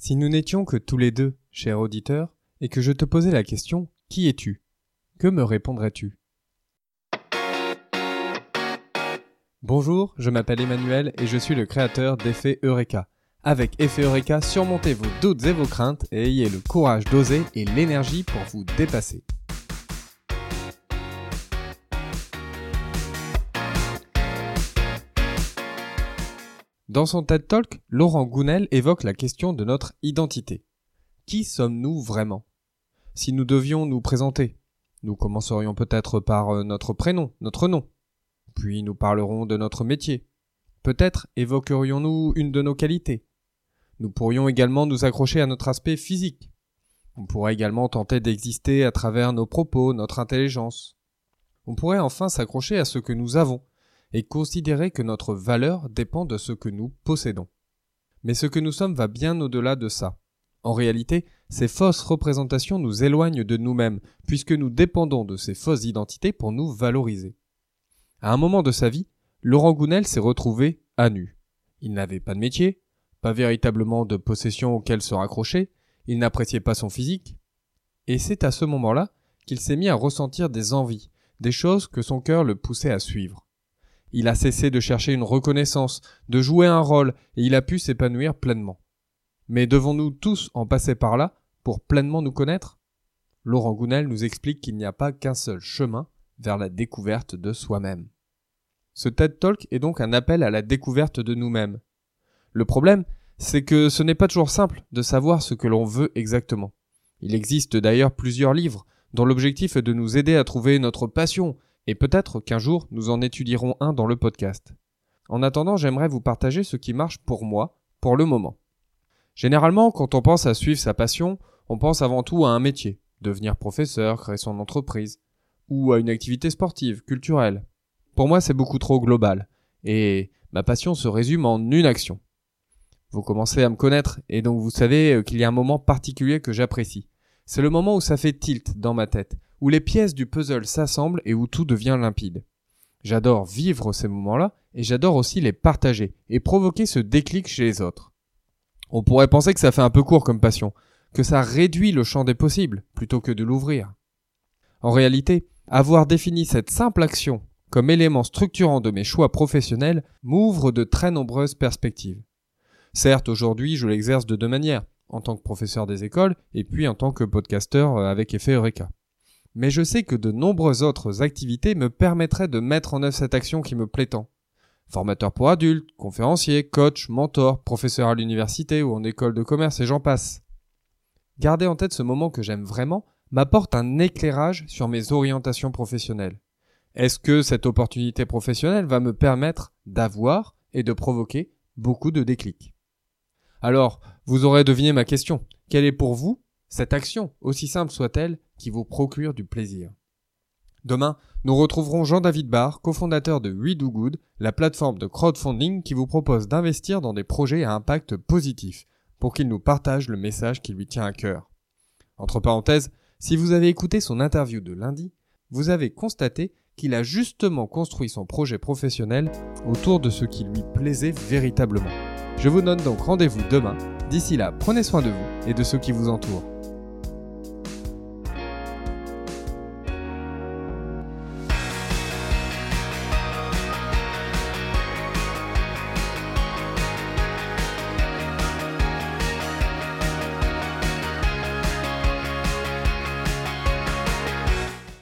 Si nous n'étions que tous les deux, cher auditeur, et que je te posais la question Qui es-tu? Que me répondrais-tu? Bonjour, je m'appelle Emmanuel et je suis le créateur d'Effet Eureka. Avec Effet Eureka, surmontez vos doutes et vos craintes et ayez le courage d'oser et l'énergie pour vous dépasser. Dans son TED Talk, Laurent Gounel évoque la question de notre identité. Qui sommes-nous vraiment? Si nous devions nous présenter, nous commencerions peut-être par euh, notre prénom, notre nom. Puis nous parlerons de notre métier. Peut-être évoquerions-nous une de nos qualités. Nous pourrions également nous accrocher à notre aspect physique. On pourrait également tenter d'exister à travers nos propos, notre intelligence. On pourrait enfin s'accrocher à ce que nous avons, et considérer que notre valeur dépend de ce que nous possédons. Mais ce que nous sommes va bien au-delà de ça. En réalité, ces fausses représentations nous éloignent de nous-mêmes, puisque nous dépendons de ces fausses identités pour nous valoriser. À un moment de sa vie, Laurent Gounel s'est retrouvé à nu. Il n'avait pas de métier, pas véritablement de possession auquel se raccrocher, il n'appréciait pas son physique, et c'est à ce moment-là qu'il s'est mis à ressentir des envies, des choses que son cœur le poussait à suivre. Il a cessé de chercher une reconnaissance, de jouer un rôle, et il a pu s'épanouir pleinement. Mais devons-nous tous en passer par là pour pleinement nous connaître? Laurent Gounel nous explique qu'il n'y a pas qu'un seul chemin vers la découverte de soi-même. Ce TED Talk est donc un appel à la découverte de nous-mêmes. Le problème, c'est que ce n'est pas toujours simple de savoir ce que l'on veut exactement. Il existe d'ailleurs plusieurs livres dont l'objectif est de nous aider à trouver notre passion, et peut-être qu'un jour nous en étudierons un dans le podcast. En attendant, j'aimerais vous partager ce qui marche pour moi, pour le moment. Généralement, quand on pense à suivre sa passion, on pense avant tout à un métier, devenir professeur, créer son entreprise, ou à une activité sportive, culturelle. Pour moi, c'est beaucoup trop global, et ma passion se résume en une action. Vous commencez à me connaître, et donc vous savez euh, qu'il y a un moment particulier que j'apprécie. C'est le moment où ça fait tilt dans ma tête, où les pièces du puzzle s'assemblent et où tout devient limpide. J'adore vivre ces moments-là et j'adore aussi les partager et provoquer ce déclic chez les autres. On pourrait penser que ça fait un peu court comme passion, que ça réduit le champ des possibles plutôt que de l'ouvrir. En réalité, avoir défini cette simple action comme élément structurant de mes choix professionnels m'ouvre de très nombreuses perspectives. Certes, aujourd'hui, je l'exerce de deux manières, en tant que professeur des écoles et puis en tant que podcasteur avec effet Eureka mais je sais que de nombreuses autres activités me permettraient de mettre en œuvre cette action qui me plaît tant. Formateur pour adultes, conférencier, coach, mentor, professeur à l'université ou en école de commerce et j'en passe. Garder en tête ce moment que j'aime vraiment m'apporte un éclairage sur mes orientations professionnelles. Est-ce que cette opportunité professionnelle va me permettre d'avoir et de provoquer beaucoup de déclics? Alors, vous aurez deviné ma question. Quelle est pour vous cette action, aussi simple soit-elle, qui vous procure du plaisir. Demain, nous retrouverons Jean-David Barr, cofondateur de We Do Good, la plateforme de crowdfunding qui vous propose d'investir dans des projets à impact positif, pour qu'il nous partage le message qui lui tient à cœur. Entre parenthèses, si vous avez écouté son interview de lundi, vous avez constaté qu'il a justement construit son projet professionnel autour de ce qui lui plaisait véritablement. Je vous donne donc rendez-vous demain. D'ici là, prenez soin de vous et de ceux qui vous entourent.